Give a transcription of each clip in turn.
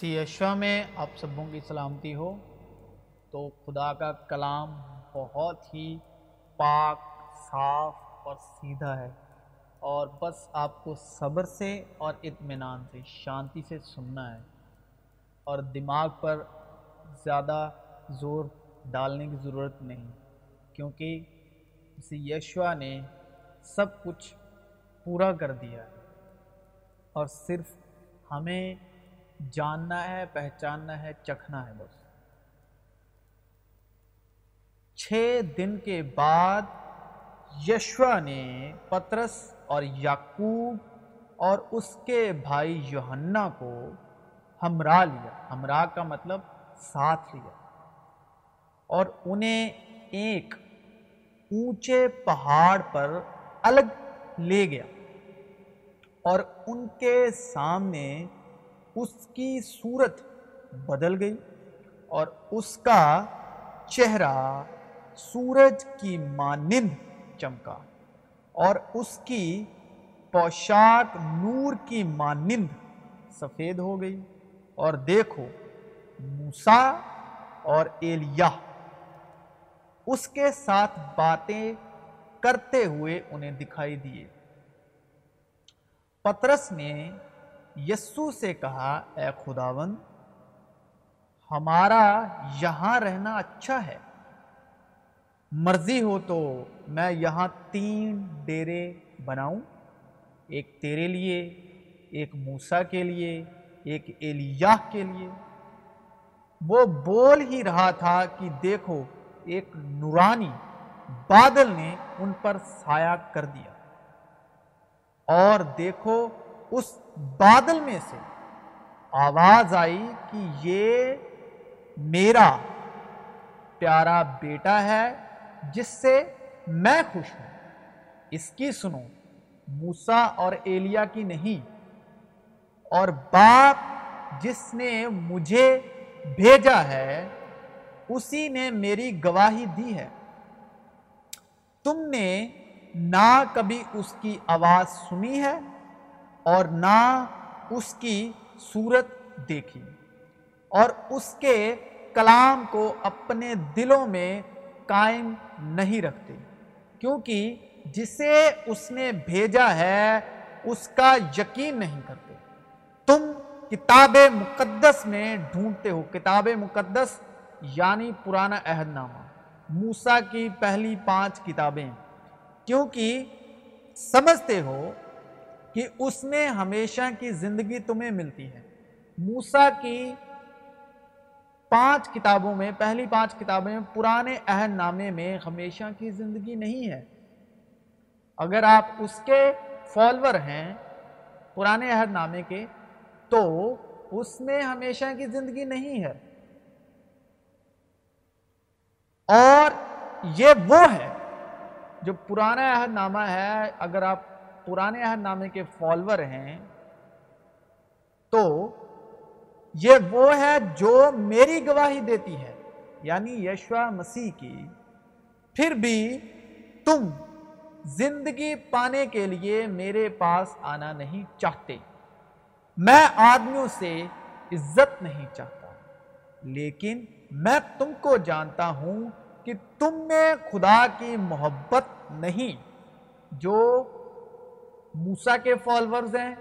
مسیح یشوا میں آپ سبوں کی سلامتی ہو۔ تو خدا کا کلام بہت ہی پاک، صاف اور سیدھا ہے۔ اور بس آپ کو صبر سے اور اطمینان سے، شانتی سے سننا ہے۔ اور دماغ پر زیادہ زور ڈالنے کی ضرورت نہیں، کیونکہ مسیح یشوا نے سب کچھ پورا کر دیا ہے۔ اور صرف ہمیں جاننا ہے، پہچاننا ہے، چکھنا ہے بس۔ چھ دن کے بعد یشوا نے پترس اور یعقوب اور اس کے بھائی یوحنا کو ہمراہ لیا۔ ہمراہ کا مطلب ساتھ لیا۔ اور انہیں ایک اونچے پہاڑ پر الگ لے گیا۔ اور ان کے سامنے اس کی صورت بدل گئی اور اس کا چہرہ سورج کی مانند چمکا اور اس کی پوشاک نور کی مانند سفید ہو گئی اور دیکھو موسا اور ایلیا اس کے ساتھ باتیں کرتے ہوئے انہیں دکھائی دیے۔ پترس نے یسو سے کہا، اے خداون ہمارا یہاں رہنا اچھا ہے۔ مرضی ہو تو میں یہاں تین ڈیرے بناؤں، ایک تیرے لیے، ایک موسا کے لیے، ایک ایلیاہ کے لیے۔ وہ بول ہی رہا تھا کہ دیکھو، ایک نورانی بادل نے ان پر سایہ کر دیا۔ اور دیکھو اس بادل میں سے آواز آئی کہ یہ میرا پیارا بیٹا ہے جس سے میں خوش ہوں۔ اس کی سنو موسا اور ایلیا کی نہیں، اور باپ جس نے مجھے بھیجا ہے، اسی نے میری گواہی دی ہے۔ تم نے نہ کبھی اس کی آواز سنی ہے؟ اور نہ اس کی صورت دیکھی اور اس کے کلام کو اپنے دلوں میں قائم نہیں رکھتے، کیونکہ جسے اس نے بھیجا ہے، اس کا یقین نہیں کرتے۔ تم کتاب مقدس میں ڈھونڈتے ہو، کتاب مقدس یعنی پرانا عہد نامہ موسا کی پہلی پانچ کتابیں، کیونکہ سمجھتے ہو کہ اس میں ہمیشہ کی زندگی تمہیں ملتی ہے۔ موسا کی پانچ کتابوں میں، پہلی پانچ کتابیں پرانے عہد نامے میں ہمیشہ کی زندگی نہیں ہے۔ اگر آپ اس کے فالور ہیں پرانے عہد نامے کے، تو اس میں ہمیشہ کی زندگی نہیں ہے۔ اور یہ وہ ہے جو پرانا عہد نامہ ہے۔ اگر آپ پرانے عہد نامے کے فالور ہیں، تو یہ وہ ہے جو میری گواہی دیتی ہے یعنی یشوا مسیح کی۔ پھر بھی تم زندگی پانے کے لیے میرے پاس آنا نہیں چاہتے۔ میں آدمیوں سے عزت نہیں چاہتا، لیکن میں تم کو جانتا ہوں کہ تم میں خدا کی محبت نہیں، جو موسا کے فالورز ہیں،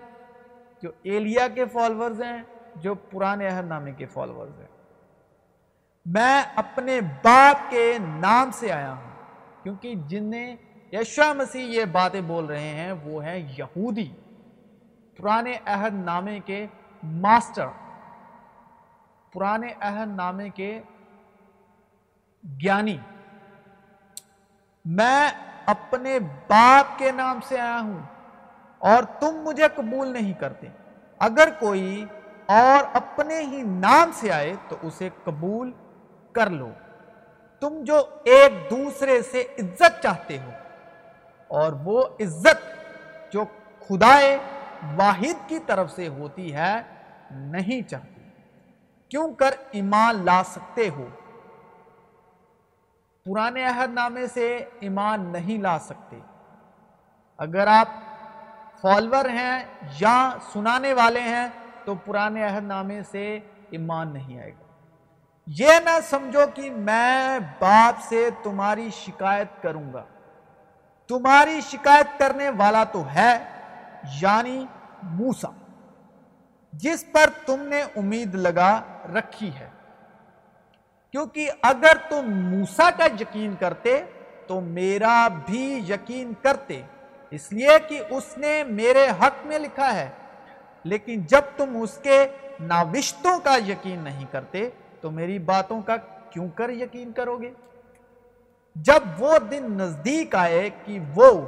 جو ایلیا کے فالورز ہیں، جو پرانے عہد نامے کے فالورز ہیں۔ میں اپنے باپ کے نام سے آیا ہوں، کیونکہ جنہیں یشوا مسیح یہ باتیں بول رہے ہیں، وہ ہیں یہودی۔ پرانے عہد نامے کے ماسٹر پرانے عہد نامے کے گیانی۔ میں اپنے باپ کے نام سے آیا ہوں اور تم مجھے قبول نہیں کرتے۔ اگر کوئی اور اپنے ہی نام سے آئے تو اسے قبول کر لو۔ تم جو ایک دوسرے سے عزت چاہتے ہو، اور وہ عزت جو خدائے واحد کی طرف سے ہوتی ہے، نہیں چاہتی کیوں کر ایمان لا سکتے ہو؟ پرانے عہد نامے سے ایمان نہیں لا سکتے۔ اگر آپ فالور ہیں یا سنانے والے ہیں، تو پرانے عہد نامے سے ایمان نہیں آئے گا۔ یہ نہ سمجھو کہ میں باپ سے تمہاری شکایت کروں گا۔ تمہاری شکایت کرنے والا تو ہے یعنی موسا جس پر تم نے امید لگا رکھی ہے۔ کیونکہ اگر تم موسا کا یقین کرتے، تو میرا بھی یقین کرتے۔ اس لیے کہ اس نے میرے حق میں لکھا ہے۔ لیکن جب تم اس کے ناوشتوں کا یقین نہیں کرتے، تو میری باتوں کا کیوں کر یقین کرو گے؟ جب وہ دن نزدیک آئے کہ وہ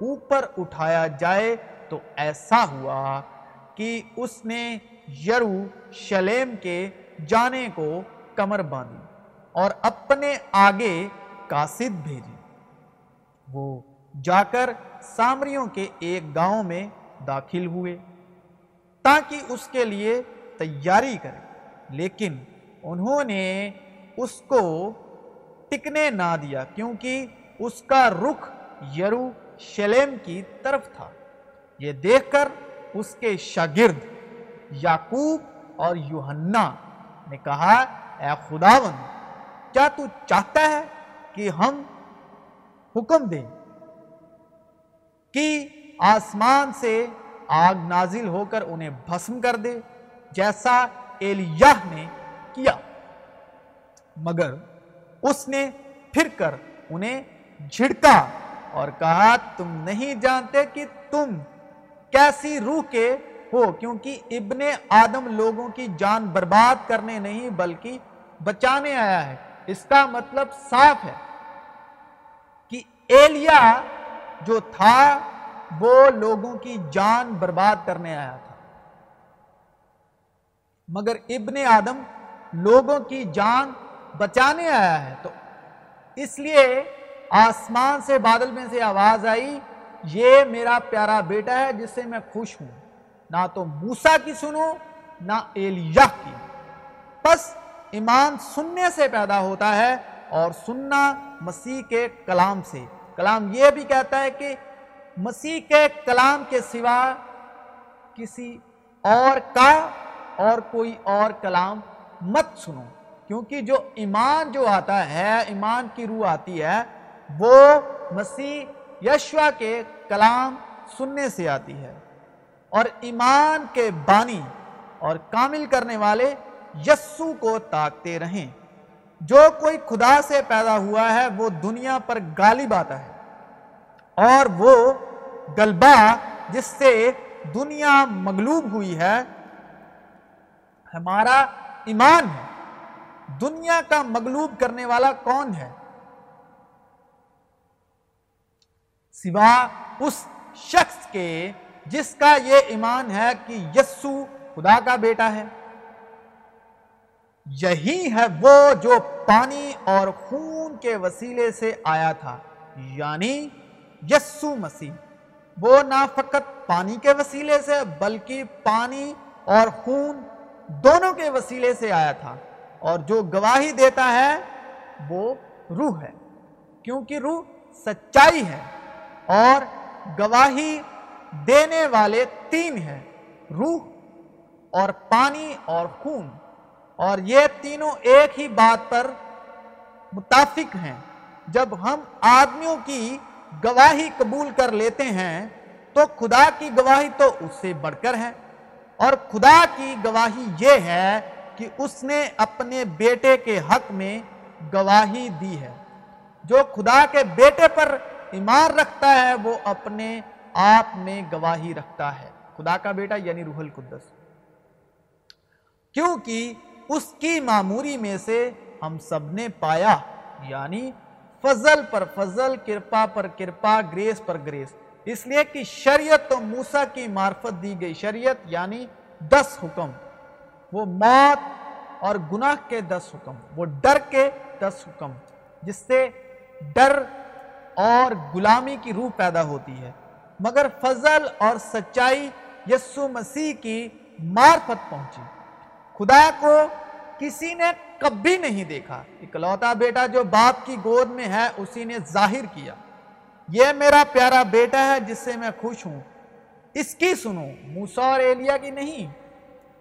اوپر اٹھایا جائے، تو ایسا ہوا کہ اس نے یرو شلیم کے جانے کو کمر باندھی اور اپنے آگے کاسد بھیجی۔ وہ جا کر سامریوں کے ایک گاؤں میں داخل ہوئے تاکہ اس کے لیے تیاری کرے لیکن انہوں نے اس کو ٹکنے نہ دیا کیونکہ اس کا رخ یرو شلیم کی طرف تھا۔ یہ دیکھ کر اس کے شاگرد یعقوب اور یوہنا نے کہا، اے خداون کیا تو چاہتا ہے کہ ہم حکم دیں؟ کہ آسمان سے آگ نازل ہو کر انہیں بھسم کر دے، جیسا ایلیہ نے کیا۔ مگر اس نے پھر کر انہیں جھڑکا اور کہا، تم نہیں جانتے کہ تم کیسی روح کے ہو، کیونکہ ابن آدم لوگوں کی جان برباد کرنے نہیں بلکہ بچانے آیا ہے۔ اس کا مطلب صاف ہے کہ ایلیا جو تھا، وہ لوگوں کی جان برباد کرنے آیا تھا۔ مگر ابن آدم لوگوں کی جان بچانے آیا ہے۔ تو اس لیے آسمان سے بادل میں سے آواز آئی، یہ میرا پیارا بیٹا ہے جس سے میں خوش ہوں۔ نہ تو موسا کی سنو، نہ ایلیہ کی۔ پس ایمان سننے سے پیدا ہوتا ہے اور سننا مسیح کے کلام سے۔ کلام یہ بھی کہتا ہے کہ مسیح کے کلام کے سوا کسی اور کا اور کوئی اور کلام مت سنو، کیونکہ جو ایمان جو آتا ہے، ایمان کی روح آتی ہے، وہ مسیح یشوا کے کلام سننے سے آتی ہے۔ اور ایمان کے بانی اور کامل کرنے والے یسو کو تاکتے رہیں۔ جو کوئی خدا سے پیدا ہوا ہے، وہ دنیا پر غالب آتا ہے۔ اور وہ گلبا جس سے دنیا مغلوب ہوئی ہے، ہمارا ایمان ہے۔ دنیا کا مغلوب کرنے والا کون ہے؟ سوا اس شخص کے جس کا یہ ایمان ہے کہ یسو خدا کا بیٹا ہے۔ یہی ہے وہ جو پانی اور خون کے وسیلے سے آیا تھا یعنی یسو مسیح۔ وہ نہ فقط پانی کے وسیلے سے، بلکہ پانی اور خون دونوں کے وسیلے سے آیا تھا۔ اور جو گواہی دیتا ہے، وہ روح ہے، کیونکہ روح سچائی ہے۔ اور گواہی دینے والے تین ہیں، روح اور پانی اور خون۔ اور یہ تینوں ایک ہی بات پر متافق ہیں۔ جب ہم آدمیوں کی گواہی قبول کر لیتے ہیں، تو خدا کی گواہی تو اس سے بڑھ کر ہے۔ اور خدا کی گواہی یہ ہے کہ اس نے اپنے بیٹے کے حق میں گواہی دی ہے۔ جو خدا کے بیٹے پر ایمان رکھتا ہے، وہ اپنے آپ میں گواہی رکھتا ہے۔ خدا کا بیٹا یعنی روح القدس۔ کیونکہ اس کی معموری میں سے ہم سب نے پایا یعنی فضل پر فضل، کرپا پر کرپا، گریس پر گریس۔ اس لیے کہ شریعت تو موسیٰ کی معرفت دی گئی۔ شریعت یعنی دس حکم۔ وہ موت اور گناہ کے دس حکم۔ وہ ڈر کے دس حکم۔ جس سے ڈر اور غلامی کی روح پیدا ہوتی ہے۔ مگر فضل اور سچائی یسو مسیح کی معرفت پہنچی۔ خدا کو کسی نے کبھی نہیں دیکھا۔ اکلوتا بیٹا جو باپ کی گود میں ہے، اسی نے ظاہر کیا۔ یہ میرا پیارا بیٹا ہے، جس سے میں خوش ہوں۔ اس کی سنو موسا اور ایلیا کی نہیں۔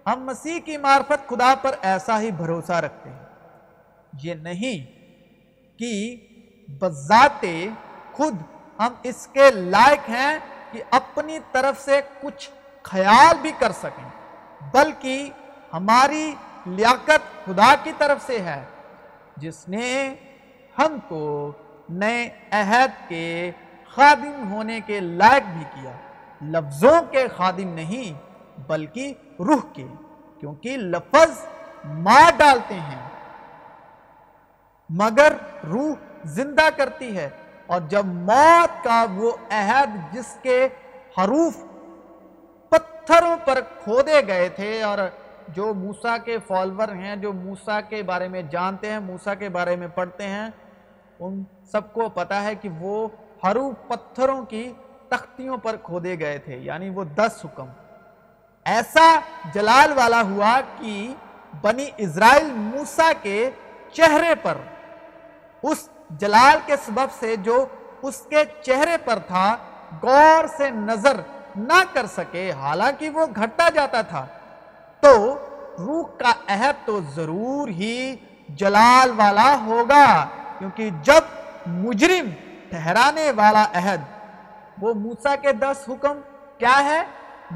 ہم مسیح کی معرفت خدا پر ایسا ہی بھروسہ رکھتے ہیں۔ یہ نہیں کہ بذات خود ہم اس کے لائق ہیں کہ اپنی طرف سے کچھ خیال بھی کر سکیں، بلکہ ہماری لیاقت خدا کی طرف سے ہے، جس نے ہم کو نئے عہد کے خادم ہونے کے لائق بھی کیا۔ لفظوں کے خادم نہیں، بلکہ روح کے، کیونکہ لفظ مار ڈالتے ہیں۔ مگر روح زندہ کرتی ہے، اور جب موت کا وہ عہد جس کے حروف پتھروں پر کھودے گئے تھے اور جو موسا کے فالور ہیں، جو موسا کے بارے میں جانتے ہیں موسا کے بارے میں پڑھتے ہیں، ان سب کو پتا ہے کہ وہ حروف پتھروں کی تختیوں پر کھودے گئے تھے یعنی وہ دس حکم۔ ایسا جلال والا ہوا کہ بنی اسرائیل موسا کے چہرے پر، اس جلال کے سبب سے جو اس کے چہرے پر تھا، غور سے نظر نہ کر سکے۔ حالانکہ وہ گھٹا جاتا تھا۔ تو روح کا عہد تو ضرور ہی جلال والا ہوگا، کیونکہ جب مجرم ٹھہرانے والا عہد، وہ موسا کے دس حکم کیا ہے؟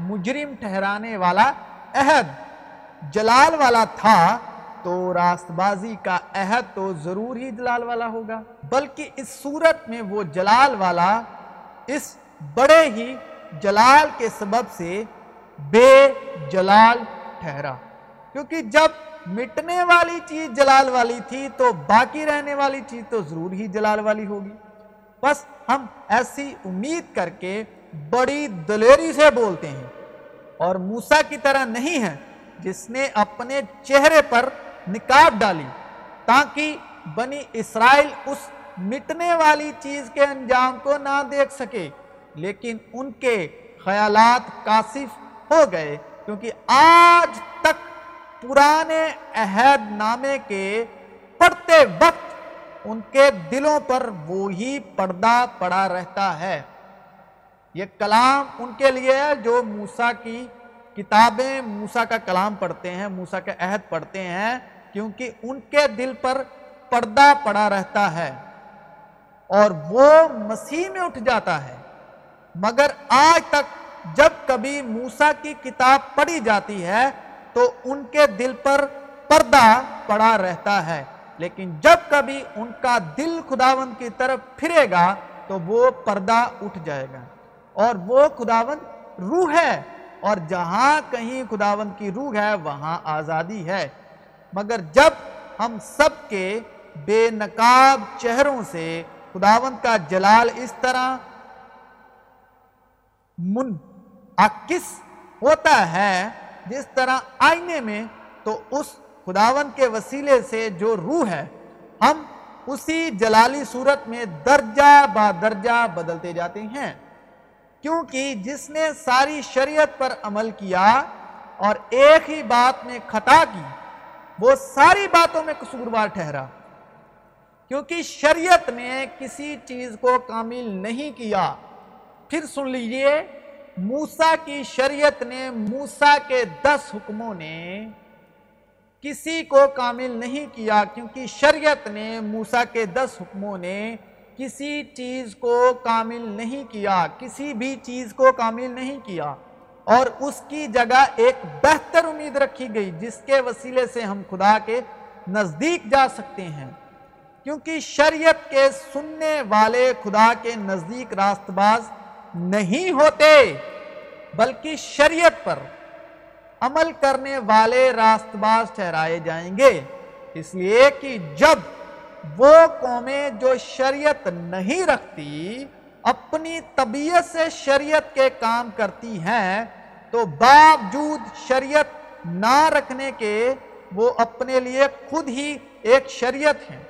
مجرم ٹھہرانے والا عہد۔ جلال والا تھا تو راست بازی کا عہد تو ضرور ہی جلال والا ہوگا، بلکہ اس صورت میں وہ جلال والا اس بڑے ہی جلال کے سبب سے بے جلال ٹھہرا۔ کیونکہ جب مٹنے والی چیز جلال والی تھی تو باقی رہنے والی چیز تو ضرور ہی جلال والی ہوگی۔ بس ہم ایسی امید کر کے بڑی دلیری سے بولتے ہیں۔ اور موسا کی طرح نہیں ہے۔ جس نے اپنے چہرے پر نکاب ڈالی تاکہ بنی اسرائیل اس مٹنے والی چیز کے انجام کو نہ دیکھ سکے، لیکن ان کے خیالات کاسف ہو گئے۔ کیونکہ آج تک پرانے عہد نامے کے پڑھتے وقت ان کے دلوں پر وہی پردہ پڑا رہتا ہے۔ یہ کلام ان کے لیے ہے جو موسا کی کتابیں موسا کا کلام پڑھتے ہیں موسا کے عہد پڑھتے ہیں، کیونکہ ان کے دل پر پردہ پڑا رہتا ہے۔ اور وہ مسیح میں اٹھ جاتا ہے۔ مگر آج تک جب کبھی موسا کی کتاب پڑھی جاتی ہے تو ان کے دل پر پردہ پڑا رہتا ہے۔ لیکن جب کبھی ان کا دل خداوند کی طرف پھرے گا تو وہ پردہ اٹھ جائے گا۔ اور وہ خداوند روح ہے اور جہاں کہیں خداوند کی روح ہے، وہاں آزادی ہے۔ مگر جب ہم سب کے بے نقاب چہروں سے خداوند کا جلال اس طرح من ہوتا ہے جس طرح آئینے میں، تو اس خداون کے وسیلے سے جو روح ہے، ہم اسی جلالی صورت میں درجہ با درجہ بدلتے جاتے ہیں۔ کیونکہ جس نے ساری شریعت پر عمل کیا اور ایک ہی بات میں خطا کی، وہ ساری باتوں میں قصوروار ٹھہرا۔ کیونکہ شریعت نے کسی چیز کو کامل نہیں کیا، پھر سن لیجیے موسا کی شریعت نے موسا کے دس حکموں نے کسی کو کامل نہیں کیا، کیونکہ شریعت نے موسا کے دس حکموں نے کسی چیز کو کامل نہیں کیا، کسی بھی چیز کو کامل نہیں کیا۔ اور اس کی جگہ ایک بہتر امید رکھی گئی، جس کے وسیلے سے ہم خدا کے نزدیک جا سکتے ہیں۔ کیونکہ شریعت کے سننے والے خدا کے نزدیک راست باز نہیں ہوتے۔ بلکہ شریعت پر عمل کرنے والے راست باز ٹھہرائے جائیں گے۔ اس لیے کہ جب وہ قومیں جو شریعت نہیں رکھتی، اپنی طبیعت سے شریعت کے کام کرتی ہیں، تو باوجود شریعت نہ رکھنے کے وہ اپنے لیے خود ہی ایک شریعت ہیں۔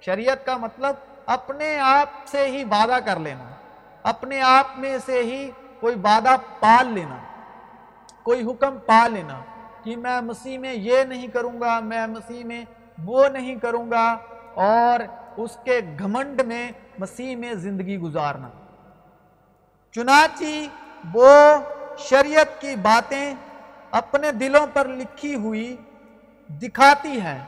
شریعت کا مطلب اپنے آپ سے ہی وعدہ کر لینا، اپنے آپ میں سے ہی کوئی وعدہ پال لینا، کوئی حکم پا لینا کہ میں مسیح میں یہ نہیں کروں گا، میں مسیح میں وہ نہیں کروں گا اور اس کے گھمنڈ میں مسیح میں زندگی گزارنا۔ چنانچہ وہ شریعت کی باتیں اپنے دلوں پر لکھی ہوئی دکھاتی ہے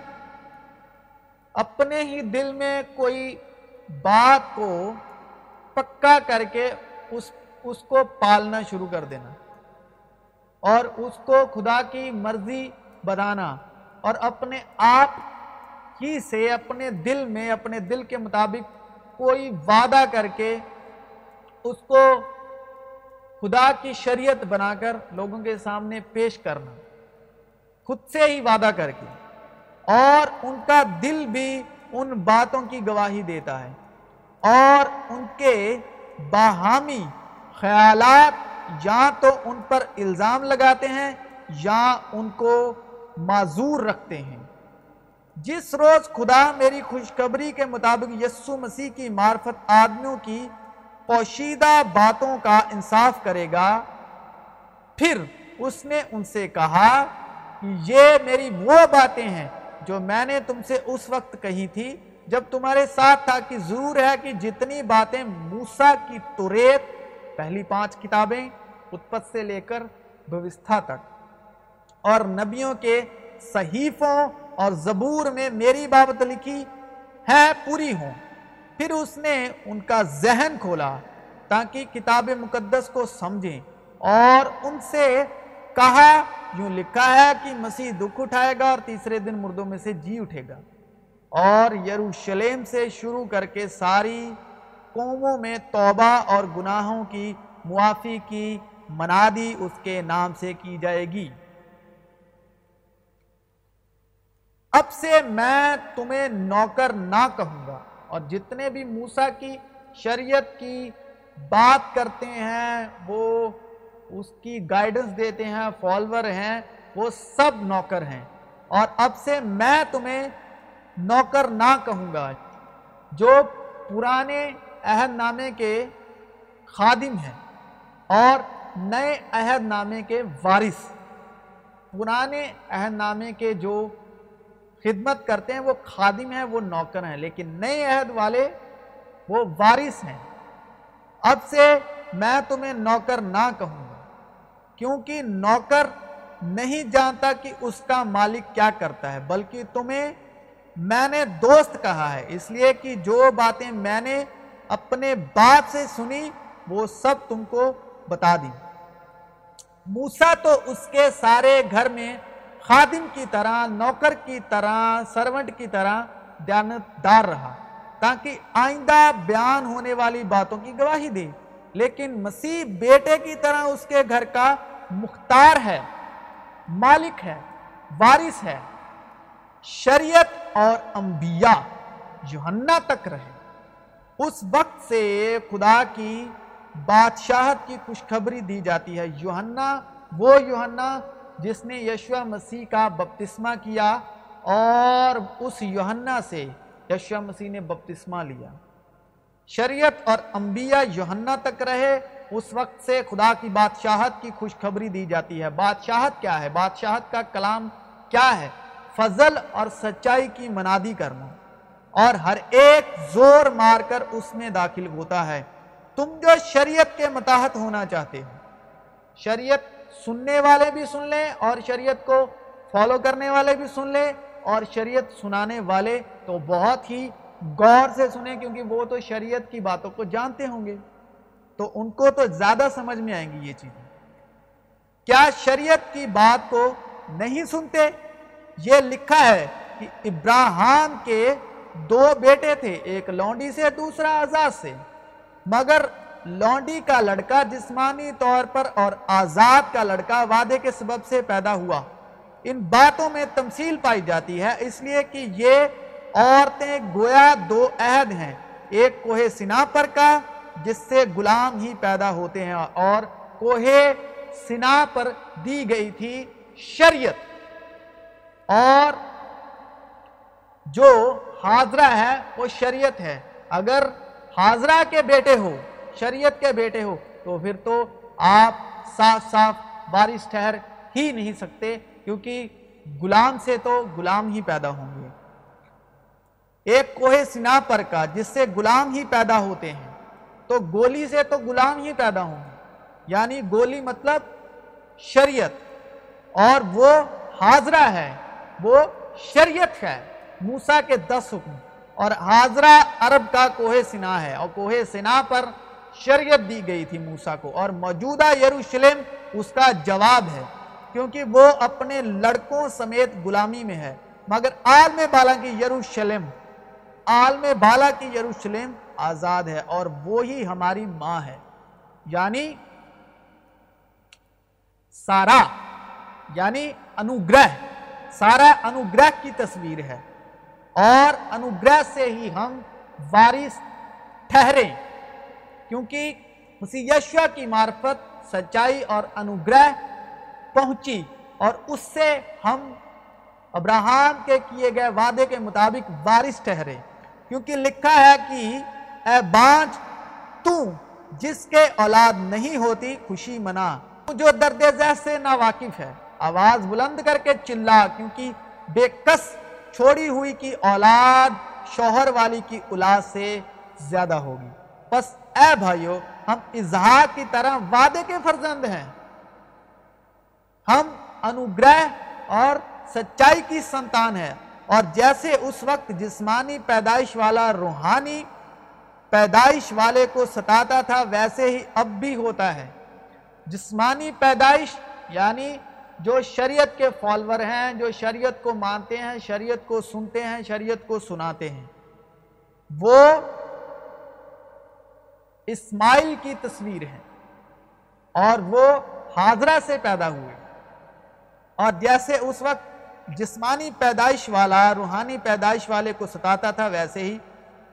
اپنے ہی دل میں کوئی بات کو پکا کر کے اس اس کو پالنا شروع کر دینا اور اس کو خدا کی مرضی بنانا اور اپنے آپ ہی سے اپنے دل میں، اپنے دل کے مطابق کوئی وعدہ کر کے اس کو خدا کی شریعت بنا کر لوگوں کے سامنے پیش کرنا، خود سے ہی وعدہ کر کے اور ان کا دل بھی ان باتوں کی گواہی دیتا ہے اور ان کے باہمی خیالات یا تو ان پر الزام لگاتے ہیں یا ان کو معذور رکھتے ہیں۔ جس روز خدا میری خوشخبری کے مطابق یسو مسیح کی معرفت آدمیوں کی پوشیدہ باتوں کا انصاف کرے گا، پھر اس نے ان سے کہا کہ یہ میری وہ باتیں ہیں جو میں نے تم سے اس وقت کہی تھی جب تمہارے ساتھ تھا کہ ضرور ہے کہ جتنی باتیں موسیٰ کی توریت پہلی پانچ کتابیں اتپت سے لے کر بوستھا تک۔ اور نبیوں کے صحیفوں اور زبور میں میری بابت لکھی ہے پوری ہوں۔ پھر اس نے ان کا ذہن کھولا تاکہ کتاب مقدس کو سمجھیں اور ان سے کہا، یوں لکھا ہے کہ مسیح دکھ اٹھائے گا اور تیسرے دن مردوں میں سے جی اٹھے گا۔ اور یروشلم سے شروع کر کے ساری قوموں میں توبہ اور گناہوں کی معافی کی منادی اس کے نام سے کی جائے گی۔ اب سے میں تمہیں نوکر نہ کہوں گا۔ اور جتنے بھی موسیٰ کی شریعت کی بات کرتے ہیں، وہ اس کی گائیڈنس دیتے ہیں فالور ہیں، وہ سب نوکر ہیں۔ اور اب سے میں تمہیں نوکر نہ کہوں گا۔ جو پرانے عہد نامے کے خادم ہیں اور نئے عہد نامے کے وارث۔ پرانے عہد نامے کے جو خدمت کرتے ہیں وہ خادم ہیں، وہ نوکر ہیں، لیکن نئے عہد والے وہ وارث ہیں۔ اب سے میں تمہیں نوکر نہ کہوں گا، کیونکہ نوکر نہیں جانتا کہ اس کا مالک کیا کرتا ہے، بلکہ تمہیں میں نے دوست کہا ہے۔ اس لیے کہ جو باتیں میں نے اپنے باپ سے سنی، وہ سب تم کو بتا دی۔ موسا تو اس کے سارے گھر میں خادم کی طرح، نوکر کی طرح، سرونٹ کی طرح دیانت دار رہا، تاکہ آئندہ بیان ہونے والی باتوں کی گواہی دے۔ لیکن مسیح بیٹے کی طرح اس کے گھر کا مختار ہے، مالک ہے، وارث ہے، شریعت اور انبیاء یوحنا تک رہے۔ اس وقت سے خدا کی بادشاہت کی خوشخبری دی جاتی ہے۔ یوحنا، وہ یوحنا جس نے یشوع مسیح کا بپتسمہ کیا اور اس یوحنا سے یشوع مسیح نے بپتسمہ لیا۔ شریعت اور انبیاء یوحنا تک رہے، اس وقت سے خدا کی بادشاہت کی خوشخبری دی جاتی ہے۔ بادشاہت کیا ہے؟ بادشاہت کا کلام کیا ہے؟ فضل اور سچائی کی منادی کرنا۔ اور ہر ایک زور مار کر اس میں داخل ہوتا ہے۔ تم جو شریعت کے متاحت ہونا چاہتے ہو، شریعت سننے والے بھی سن لیں اور شریعت کو فالو کرنے والے بھی سن لیں اور شریعت سنانے والے تو بہت ہی غور سے سنیں کیونکہ وہ تو شریعت کی باتوں کو جانتے ہوں گے۔ تو ان کو تو زیادہ سمجھ میں آئیں گی یہ چیزیں۔ کیا شریعت کی بات کو نہیں سنتے؟ یہ لکھا ہے کہ ابراہم کے دو بیٹے تھے، ایک لونڈی سے، دوسرا آزاد سے۔ مگر لونڈی کا لڑکا جسمانی طور پر اور آزاد کا لڑکا وعدے کے سبب سے پیدا ہوا۔ ان باتوں میں تمثیل پائی جاتی ہے، اس لیے کہ یہ عورتیں گویا دو عہد ہیں۔ ایک کوہ سنا پر کا، جس سے غلام ہی پیدا ہوتے ہیں، اور کوہ سنا پر دی گئی تھی شریعت۔ اور جو حاضرہ ہے وہ شریعت ہے۔ اگر حاضرہ کے بیٹے ہو، شریعت کے بیٹے ہو، تو پھر تو آپ صاف صاف بارش ٹھہر ہی نہیں سکتے، کیونکہ غلام سے تو غلام ہی پیدا ہوں گے۔ ایک کوہ سنا پر کا، جس سے غلام ہی پیدا ہوتے ہیں، تو گولی سے تو غلام ہی پیدا ہوں گے۔ یعنی گولی مطلب شریعت۔ اور وہ حاضرہ ہے، وہ شریعت ہے۔ موسا کے دس حکم۔ اور حاضرہ عرب کا کوہ سنا ہے، اور کوہ سنا پر شریعت دی گئی تھی موسا کو۔ اور موجودہ یروشلم اس کا جواب ہے، کیونکہ وہ اپنے لڑکوں سمیت غلامی میں ہے۔ مگر عالم بالا کی یروشلم عالم بالا کی یروشلم آزاد ہے، اور وہی ہماری ماں ہے۔ یعنی سارا یعنی انوگرہ، سارا انوگرہ کی تصویر ہے۔ اور انوگرہ سے ہی ہم وارث ٹھہرے کیونکہ مسیح یشوہ کی معرفت سچائی اور انوگرہ پہنچی اور اس سے ہم ابراہم کے کیے گئے وعدے کے مطابق وارث ٹھہرے۔ کیونکہ لکھا ہے کہ، اے بانچ تو جس کے اولاد نہیں ہوتی خوشی منا۔ جو درد ذہ سے نا واقف ہے، آواز بلند کر کے چلا، کیونکہ بے کس چھوڑی ہوئی کی اولاد شوہر والی کی اولاد سے زیادہ ہوگی۔ پس اے بھائیو، ہم اظہار کی طرح وعدے کے فرزند ہیں۔ ہم انوگرہ اور سچائی کی سنتان ہے اور جیسے اس وقت جسمانی پیدائش والا روحانی پیدائش والے کو ستاتا تھا، ویسے ہی اب بھی ہوتا ہے۔ جسمانی پیدائش یعنی جو شریعت کے فالور ہیں، جو شریعت کو مانتے ہیں، شریعت کو سنتے ہیں، شریعت کو سناتے ہیں۔ وہ اسماعیل کی تصویر ہے اور وہ حاضرہ سے پیدا ہوئے۔ اور جیسے اس وقت جسمانی پیدائش والا، روحانی پیدائش والے کو ستاتا تھا، ویسے ہی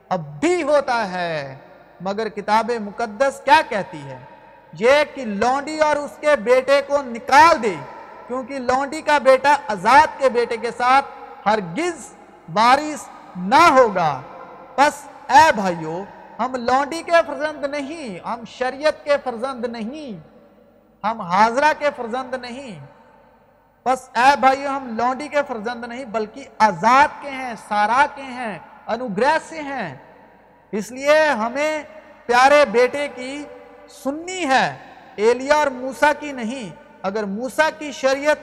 اب بھی ہوتا ہے۔ مگر کتاب مقدس کیا کہتی ہے؟ یہ کہ لونڈی اور اس کے بیٹے کو نکال دے۔ کیونکہ لونڈی کا بیٹا آزاد کے بیٹے کے ساتھ ہرگز وارث نہ ہوگا۔ بس اے بھائیو، ہم لونڈی کے فرزند نہیں، ہم شریعت کے فرزند نہیں، ہم حاضرہ کے فرزند نہیں۔ بس اے بھائیو، ہم لونڈی کے فرزند نہیں، بلکہ آزاد کے ہیں، سارا کے ہیں، انوگرہ سے ہیں۔ اس لیے ہمیں پیارے بیٹے کی سننی ہے، ایلیا اور موسیٰ کی نہیں۔ اگر موسیٰ کی شریعت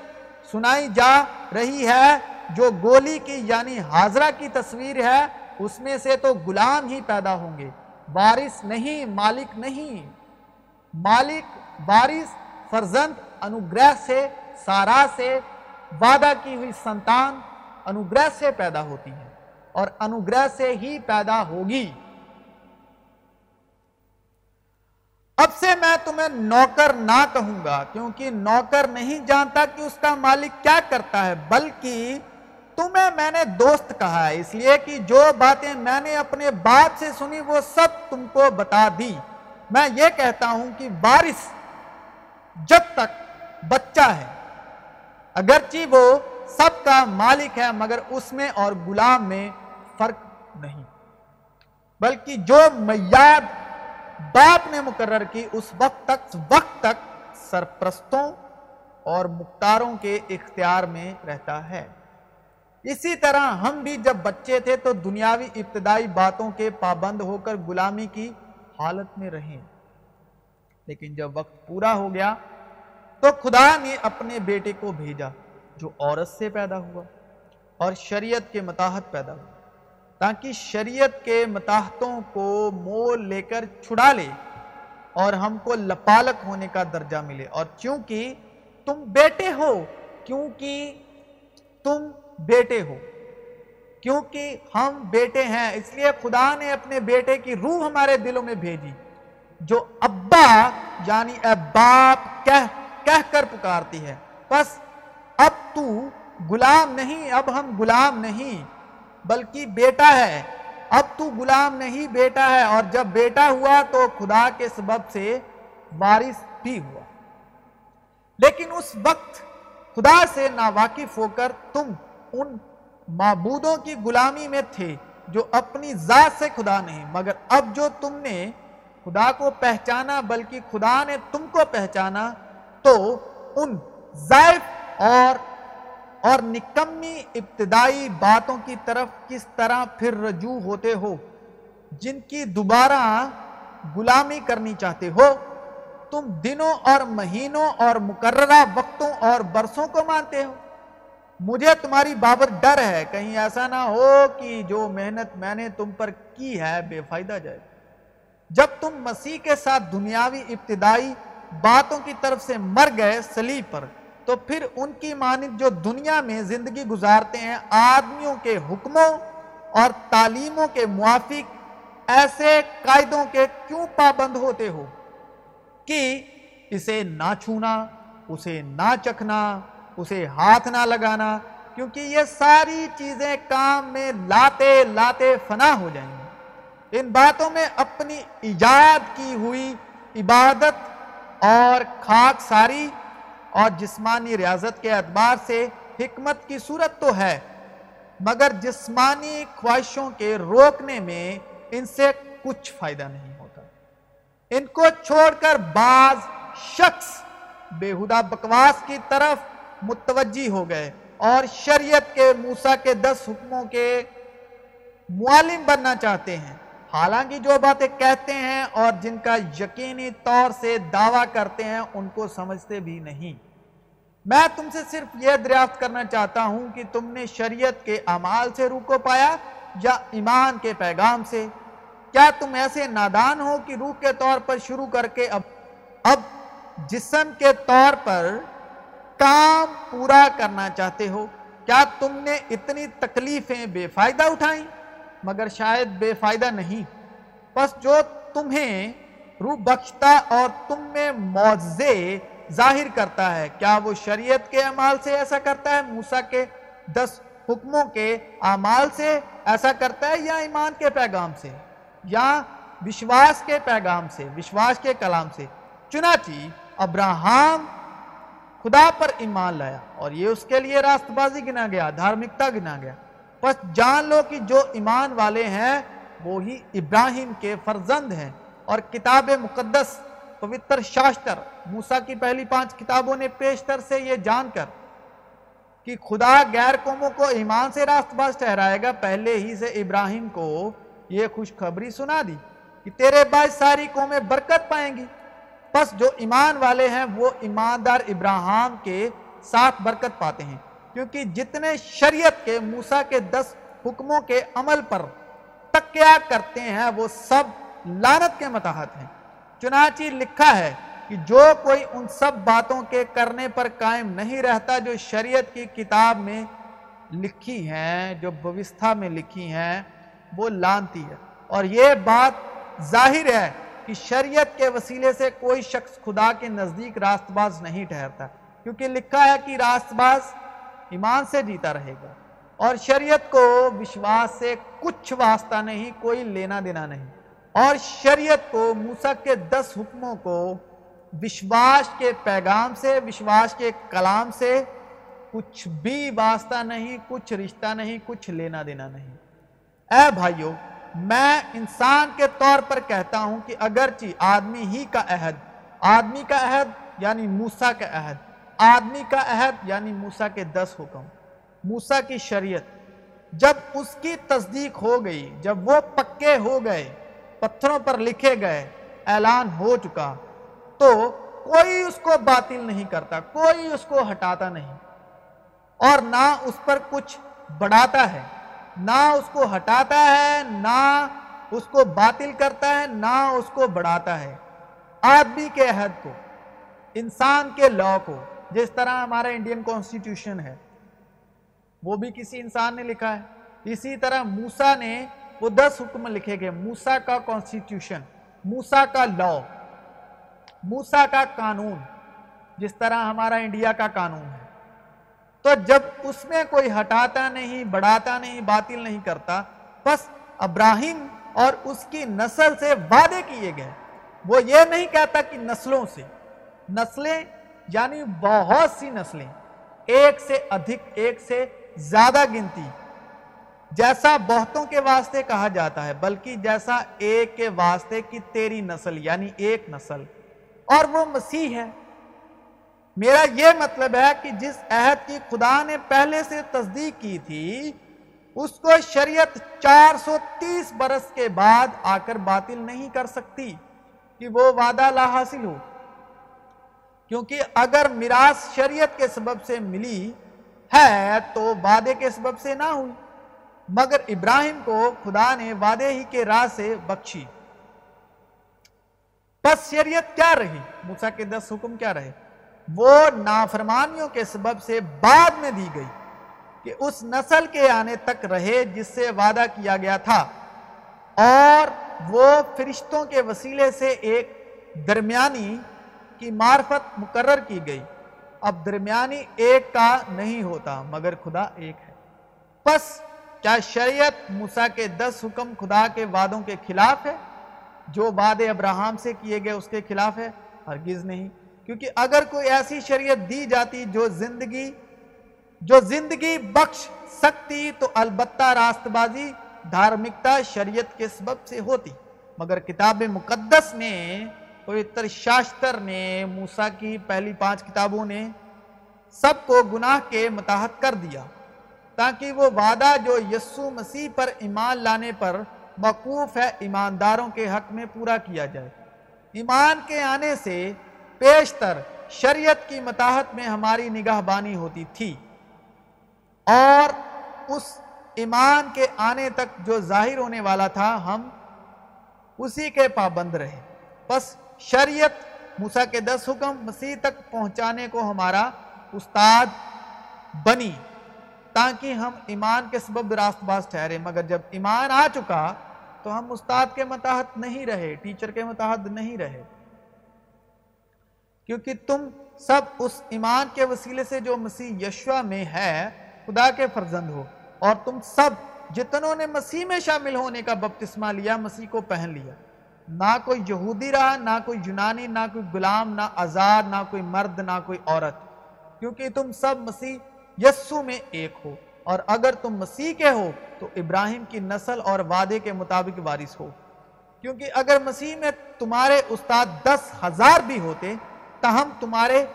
سنائی جا رہی ہے، جو گولی کی یعنی حاضرہ کی تصویر ہے، اس میں سے تو غلام ہی پیدا ہوں گے۔ وارث نہیں، مالک نہیں۔ مالک، وارث، فرزند، انوگرہ سے، سارا سے، وعدہ کی ہوئی سنتان انوگرہ سے پیدا ہوتی ہے اور انوگرہ سے ہی پیدا ہوگی۔ اب سے میں تمہیں نوکر نہ کہوں گا، کیونکہ نوکر نہیں جانتا کہ اس کا مالک کیا کرتا ہے، بلکہ تمہیں میں نے دوست کہا ہے۔ اس لیے کہ جو باتیں میں نے اپنے باپ سے سنی، وہ سب تم کو بتا دی۔ میں یہ کہتا ہوں کہ بارش جب تک بچہ ہے، اگرچہ وہ سب کا مالک ہے، مگر اس میں اور غلام میں فرق نہیں۔ بلکہ جو میاد باپ نے مقرر کی اس وقت تک وقت تک سرپرستوں اور مختاروں کے اختیار میں رہتا ہے۔ اسی طرح ہم بھی جب بچے تھے تو دنیاوی ابتدائی باتوں کے پابند ہو کر غلامی کی حالت میں رہیں۔ لیکن جب وقت پورا ہو گیا تو خدا نے اپنے بیٹے کو بھیجا، جو عورت سے پیدا ہوا اور شریعت کے متاحت پیدا ہوا۔ تاکہ شریعت کے متاحتوں کو مول لے کر چھڑا لے اور ہم کو لپالک ہونے کا درجہ ملے۔ اور چونکہ تم بیٹے ہو، کیونکہ تم بیٹے ہو۔ کیونکہ ہم بیٹے ہیں، اس لیے خدا نے اپنے بیٹے کی روح ہمارے دلوں میں بھیجی، جو ابا یعنی اے باپ، کہہ کہہ کر پکارتی ہے۔ بس اب تو غلام نہیں، اب ہم غلام نہیں۔ بلکہ بیٹا ہے۔ اب تو غلام نہیں، بیٹا ہے۔ اور جب بیٹا ہوا تو خدا کے سبب سے وارث بھی ہوا۔ لیکن اس وقت خدا سے ناواقف ہو کر تم ان معبودوں کی غلامی میں تھے جو اپنی ذات سے خدا نہیں، مگر اب جو تم نے خدا کو پہچانا، بلکہ خدا نے تم کو پہچانا، تو ان زائف اور اور نکمی ابتدائی باتوں کی طرف کس طرح پھر رجوع ہوتے ہو؟ جن کی دوبارہ غلامی کرنی چاہتے ہو، تم دنوں اور مہینوں اور مقررہ وقتوں اور برسوں کو مانتے ہو۔ مجھے تمہاری بابت ڈر ہے، کہیں ایسا نہ ہو کہ جو محنت میں نے تم پر کی ہے بے فائدہ جائے۔ جب تم مسیح کے ساتھ دنیاوی ابتدائی باتوں کی طرف سے مر گئے سلیب پر تو پھر ان کی مانند جو دنیا میں زندگی گزارتے ہیں، آدمیوں کے حکموں اور تعلیموں کے موافق، ایسے قائدوں کے کیوں پابند ہوتے ہو؟ کہ اسے نہ چھونا، اسے نہ چکھنا، اسے ہاتھ نہ لگانا، کیونکہ یہ ساری چیزیں کام میں لاتے لاتے فنا ہو جائیں۔ گے ان باتوں میں اپنی ایجاد کی ہوئی عبادت اور خاک ساری اور جسمانی ریاضت کے اعتبار سے حکمت کی صورت تو ہے، مگر جسمانی خواہشوں کے روکنے میں ان سے کچھ فائدہ نہیں ہوتا۔ ان کو چھوڑ کر بعض شخص بےہدہ بکواس کی طرف متوجہ ہو گئے اور شریعت کے موسیٰ کے دس حکموں کے معالم بننا چاہتے ہیں۔ حالانکہ جو باتیں کہتے ہیں اور جن کا یقینی طور سے دعویٰ کرتے ہیں، ان کو سمجھتے بھی نہیں۔ میں تم سے صرف یہ دریافت کرنا چاہتا ہوں کہ تم نے شریعت کے عمال سے روح کو پایا یا ایمان کے پیغام سے؟ کیا تم ایسے نادان ہو کہ روح کے طور پر شروع کر کے اب اب جسم کے طور پر کام پورا کرنا چاہتے ہو؟ کیا تم نے اتنی تکلیفیں بے فائدہ اٹھائیں؟ مگر شاید بے فائدہ نہیں۔ پس جو تمہیں روح بخشتا اور تم میں معزے ظاہر کرتا ہے، کیا وہ شریعت کے عمال سے ایسا کرتا ہے، موسیٰ کے دس حکموں کے عمال سے ایسا کرتا ہے یا ایمان کے پیغام سے، یا وشواس کے پیغام سے، وشواس کے کلام سے؟ چنانچہ ابراہم خدا پر ایمان لایا اور یہ اس کے لیے راست بازی گنا گیا، دھارمکتا گنا گیا۔ پس جان لو کہ جو ایمان والے ہیں، وہی ابراہیم کے فرزند ہیں۔ اور کتاب مقدس، پوتر شاشتر، موسیٰ کی پہلی پانچ کتابوں نے پیشتر سے یہ جان کر کہ خدا غیر قوموں کو ایمان سے راست باز ٹھہرائے گا۔ پہلے ہی سے ابراہیم کو یہ خوشخبری سنا دی کہ تیرے باعث ساری قومیں برکت پائیں گی۔ پس جو ایمان والے ہیں، وہ ایماندار ابراہم کے ساتھ برکت پاتے ہیں۔ کیونکہ جتنے شریعت کے موسیٰ کے دس حکموں کے عمل پر تکیا کرتے ہیں، وہ سب لانت کے متحد ہیں۔ چنانچہ لکھا ہے کہ جو کوئی ان سب باتوں کے کرنے پر قائم نہیں رہتا جو شریعت کی کتاب میں لکھی ہیں، جو بوستھا میں لکھی ہیں، وہ لانتی ہے۔ اور یہ بات ظاہر ہے کہ شریعت کے وسیلے سے کوئی شخص خدا کے نزدیک راست باز نہیں ٹھہرتا، کیونکہ لکھا ہے کہ راست باز ایمان سے جیتا رہے گا۔ اور شریعت کو وشواس سے کچھ واسطہ نہیں، کوئی لینا دینا نہیں۔ اور شریعت کو، موسیٰ کے دس حکموں کو وشواس کے پیغام سے، وشواس کے کلام سے کچھ بھی واسطہ نہیں، کچھ رشتہ نہیں، کچھ لینا دینا نہیں۔ اے بھائیو، میں انسان کے طور پر کہتا ہوں کہ اگرچہ آدمی ہی کا عہد، آدمی کا عہد یعنی موسیٰ کا عہد آدمی کا عہد یعنی موسیٰ کے دس حکم، موسیٰ کی شریعت، جب اس کی تصدیق ہو گئی، جب وہ پکے ہو گئے، پتھروں پر لکھے گئے، اعلان ہو چکا، تو کوئی اس کو باطل نہیں کرتا، کوئی اس کو ہٹاتا نہیں۔ اور نہ اس پر کچھ بڑھاتا ہے، نہ اس کو ہٹاتا ہے، نہ اس کو باطل کرتا ہے، نہ اس کو بڑھاتا ہے۔ آدمی کے عہد کو، انسان کے لا کو جس طرح ہمارا انڈین کانسٹیٹیوشن ہے، وہ بھی کسی انسان نے لکھا ہے۔ اسی طرح موسا نے وہ دس حکم لکھے گئے، موسا کا کانسٹیٹیوشن موسا کا لا موسا کا قانون، جس طرح ہمارا انڈیا کا قانون ہے۔ تو جب اس میں کوئی ہٹاتا نہیں، بڑھاتا نہیں، باطل نہیں کرتا، بس ابراہیم اور اس کی نسل سے وعدے کیے گئے۔ وہ یہ نہیں کہتا کہ نسلوں سے، نسلیں یعنی بہت سی نسلیں ایک سے ادھک، ایک سے زیادہ گنتی، جیسا بہتوں کے واسطے کہا جاتا ہے، بلکہ جیسا ایک کے واسطے کی تیری نسل یعنی ایک نسل۔ اور وہ مسیح ہے میرا یہ مطلب ہے کہ جس عہد کی خدا نے پہلے سے تصدیق کی تھی، اس کو شریعت چار سو تیس برس کے بعد آ کر باطل نہیں کر سکتی کہ وہ وعدہ لا حاصل ہو۔ کیونکہ اگر میراث شریعت کے سبب سے ملی ہے تو وعدے کے سبب سے نہ ہوئی۔ مگر ابراہیم کو خدا نے وعدے ہی کے راہ سے بخشی۔ پس شریعت کیا رہی؟ موسیٰ کے دس حکم کیا رہے؟ وہ نافرمانیوں کے سبب سے بعد میں دی گئی کہ اس نسل کے آنے تک رہے جس سے وعدہ کیا گیا تھا۔ اور وہ فرشتوں کے وسیلے سے ایک درمیانی کی معرفت مقرر کی گئی۔ اب درمیانی ایک کا نہیں ہوتا، مگر خدا ایک ہے۔ پس کیا شریعت موسیٰ کے دس حکم خدا کے وعدوں کے خلاف ہے؟ جو وعدے ابراہم سے کیے گئے اس کے خلاف ہے؟ ہرگز نہیں۔ کیونکہ اگر کوئی ایسی شریعت دی جاتی جو زندگی جو زندگی بخش سکتی، تو البتہ راست بازی دھارمکتا شریعت کے سبب سے ہوتی۔ مگر کتاب مقدس نے پوتر شاشتر نے، موسیٰ کی پہلی پانچ کتابوں نے سب کو گناہ کے متحد کر دیا، تاکہ وہ وعدہ جو یسو مسیح پر ایمان لانے پر موقوف ہے ایمانداروں کے حق میں پورا کیا جائے۔ ایمان کے آنے سے پیشتر شریعت کی متاحت میں ہماری نگاہ بانی ہوتی تھی، اور اس ایمان کے آنے تک جو ظاہر ہونے والا تھا، ہم اسی کے پابند رہے۔ پس شریعت موسیٰ کے دس حکم مسیح تک پہنچانے کو ہمارا استاد بنی تاکہ ہم ایمان کے سبب راست باز ٹھہرے۔ مگر جب ایمان آ چکا تو ہم استاد کے متحد نہیں رہے، ٹیچر کے متحد نہیں رہے۔ کیونکہ تم سب اس ایمان کے وسیلے سے جو مسیح یشوا میں ہے، خدا کے فرزند ہو۔ اور تم سب جتنوں نے مسیح میں شامل ہونے کا بپتسمہ لیا، مسیح کو پہن لیا۔ نہ کوئی یہودی رہا، نہ کوئی یونانی، نہ کوئی غلام، نہ آزاد نہ کوئی مرد، نہ کوئی عورت۔ کیونکہ تم سب مسیح یسو میں ایک ہو۔ اور اگر تم مسیح کے ہو، تو ابراہیم کی نسل اور وعدے کے مطابق وارث ہو۔ کیونکہ اگر مسیح میں تمہارے استاد دس ہزار بھی ہوتے، تاہم تمہارے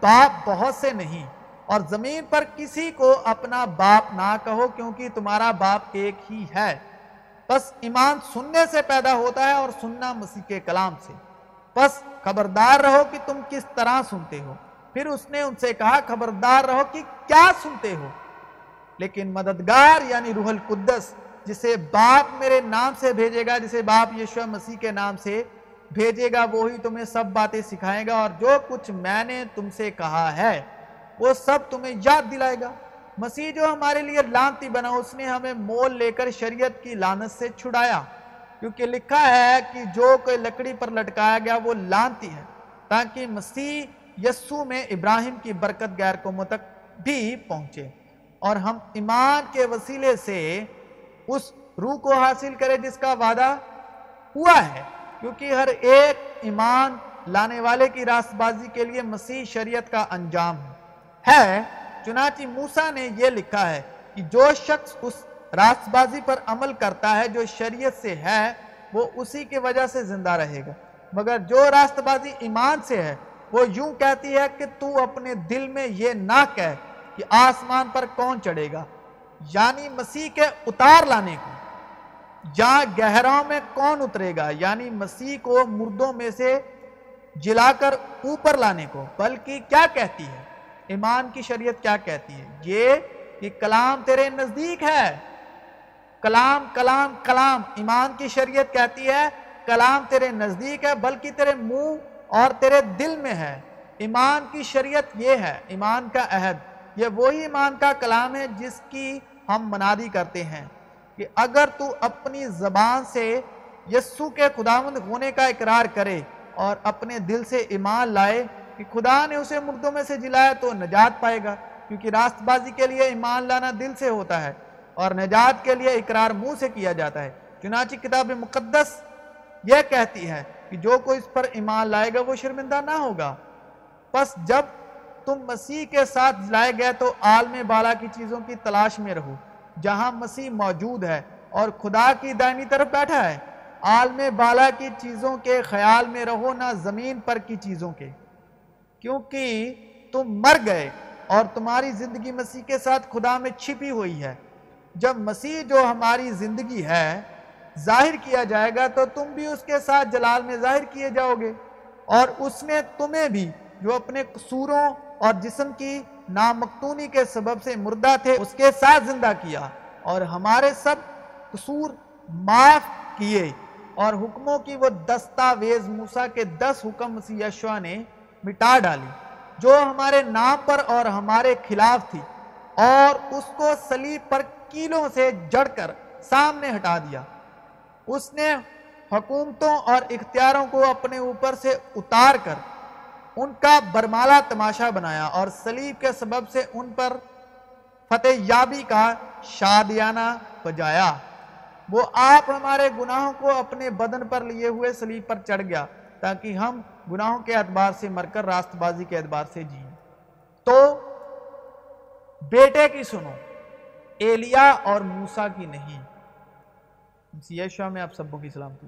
باپ بہت سے نہیں۔ اور زمین پر کسی کو اپنا باپ نہ کہو، کیونکہ تمہارا باپ ایک ہی ہے۔ بس ایمان سننے سے پیدا ہوتا ہے اور سننا مسیح کے کلام سے۔ بس خبردار رہو کہ تم کس طرح سنتے ہو۔ پھر اس نے ان سے کہا، خبردار رہو کہ کیا سنتے ہو۔ لیکن مددگار یعنی روح القدس، جسے باپ میرے نام سے بھیجے گا، جسے باپ یشو مسیح کے نام سے بھیجے گا، وہی تمہیں سب باتیں سکھائے گا اور جو کچھ میں نے تم سے کہا ہے، وہ سب تمہیں یاد دلائے گا۔ مسیح جو ہمارے لیے لانتی بنا، اس نے ہمیں مول لے کر شریعت کی لانت سے چھڑایا۔ کیونکہ لکھا ہے کہ جو کوئی لکڑی پر لٹکایا گیا، وہ لانتی ہے۔ تاکہ مسیح یسو میں ابراہیم کی برکت غیر قوموں تک بھی پہنچے۔ اور ہم ایمان کے وسیلے سے اس روح کو حاصل کرے جس کا وعدہ ہوا ہے۔ کیونکہ ہر ایک ایمان لانے والے کی راست بازی کے لیے مسیح شریعت کا انجام ہے۔ چنانچہ موسیٰ نے یہ لکھا ہے کہ جو شخص اس راست بازی پر عمل کرتا ہے، جو شریعت سے ہے، وہ اسی کی وجہ سے زندہ رہے گا۔ مگر جو راست بازی ایمان سے ہے، وہ یوں کہتی ہے کہ تو اپنے دل میں یہ نہ کہہ کہ آسمان پر کون چڑھے گا۔ یعنی مسیح کے اتار لانے کو۔ یا گہراؤں میں کون اترے گا یعنی مسیح کو مردوں میں سے جلا کر اوپر لانے کو۔ بلکہ کیا کہتی ہے؟ ایمان کی شریعت کیا کہتی ہے؟ یہ کہ کلام تیرے نزدیک ہے۔ کلام کلام کلام۔ ایمان کی شریعت کہتی ہے، کلام تیرے نزدیک ہے، بلکہ تیرے منہ اور تیرے دل میں ہے۔ ایمان کی شریعت یہ ہے، ایمان کا عہد۔ یہ وہی ایمان کا کلام ہے جس کی ہم منادی کرتے ہیں کہ اگر تو اپنی زبان سے یسو کے خداوند ہونے کا اقرار کرے اور اپنے دل سے ایمان لائے کہ خدا نے اسے مردوں میں سے جلایا تو نجات پائے گا، کیونکہ راست بازی کے لیے ایمان لانا دل سے ہوتا ہے اور نجات کے لیے اقرار منہ سے کیا جاتا ہے۔ چنانچہ کتاب مقدس یہ کہتی ہے کہ جو کوئی اس پر ایمان لائے گا وہ شرمندہ نہ ہوگا۔ پس جب تم مسیح کے ساتھ لائے گئے تو عالم بالا کی چیزوں کی تلاش میں رہو، جہاں مسیح موجود ہے اور خدا کی دائنی طرف بیٹھا ہے۔ عالم بالا کی چیزوں کے خیال میں رہو، نہ زمین پر کی چیزوں کے۔ کیونکہ تم مر گئے اور تمہاری زندگی مسیح کے ساتھ خدا میں چھپی ہوئی ہے۔ جب مسیح جو ہماری زندگی ہے ظاہر کیا جائے گا تو تم بھی اس کے ساتھ جلال میں ظاہر کیے جاؤ گے اور اس نے تمہیں بھی جو اپنے قصوروں اور جسم کی نامقتونی کے سبب سے مردہ تھے اس کے ساتھ زندہ کیا اور ہمارے سب قصور معاف کیے اور حکموں کی وہ دستاویز موسیٰ کے دس حکم مسیح یشوہ نے مٹا ڈالی، جو ہمارے نام پر اور ہمارے خلاف تھی، اور اس کو سلیب پر کیلوں سے جڑ کر سامنے ہٹا دیا۔ اس نے حکومتوں اور اختیاروں کو اپنے اوپر سے اتار کر ان کا برمالا تماشا بنایا اور سلیب کے سبب سے ان پر فتح یابی کا شادیانہ بجایا۔ وہ آپ ہمارے گناہوں کو اپنے بدن پر لیے ہوئے سلیب پر چڑھ گیا تاکہ ہم گناہوں کے اعتبار سے مر کر راست بازی کے اعتبار سے جی۔ تو بیٹے کی سنو، ایلیا اور موسیٰ کی نہیں۔ جی، مسیح میں آپ سب کی سلامتی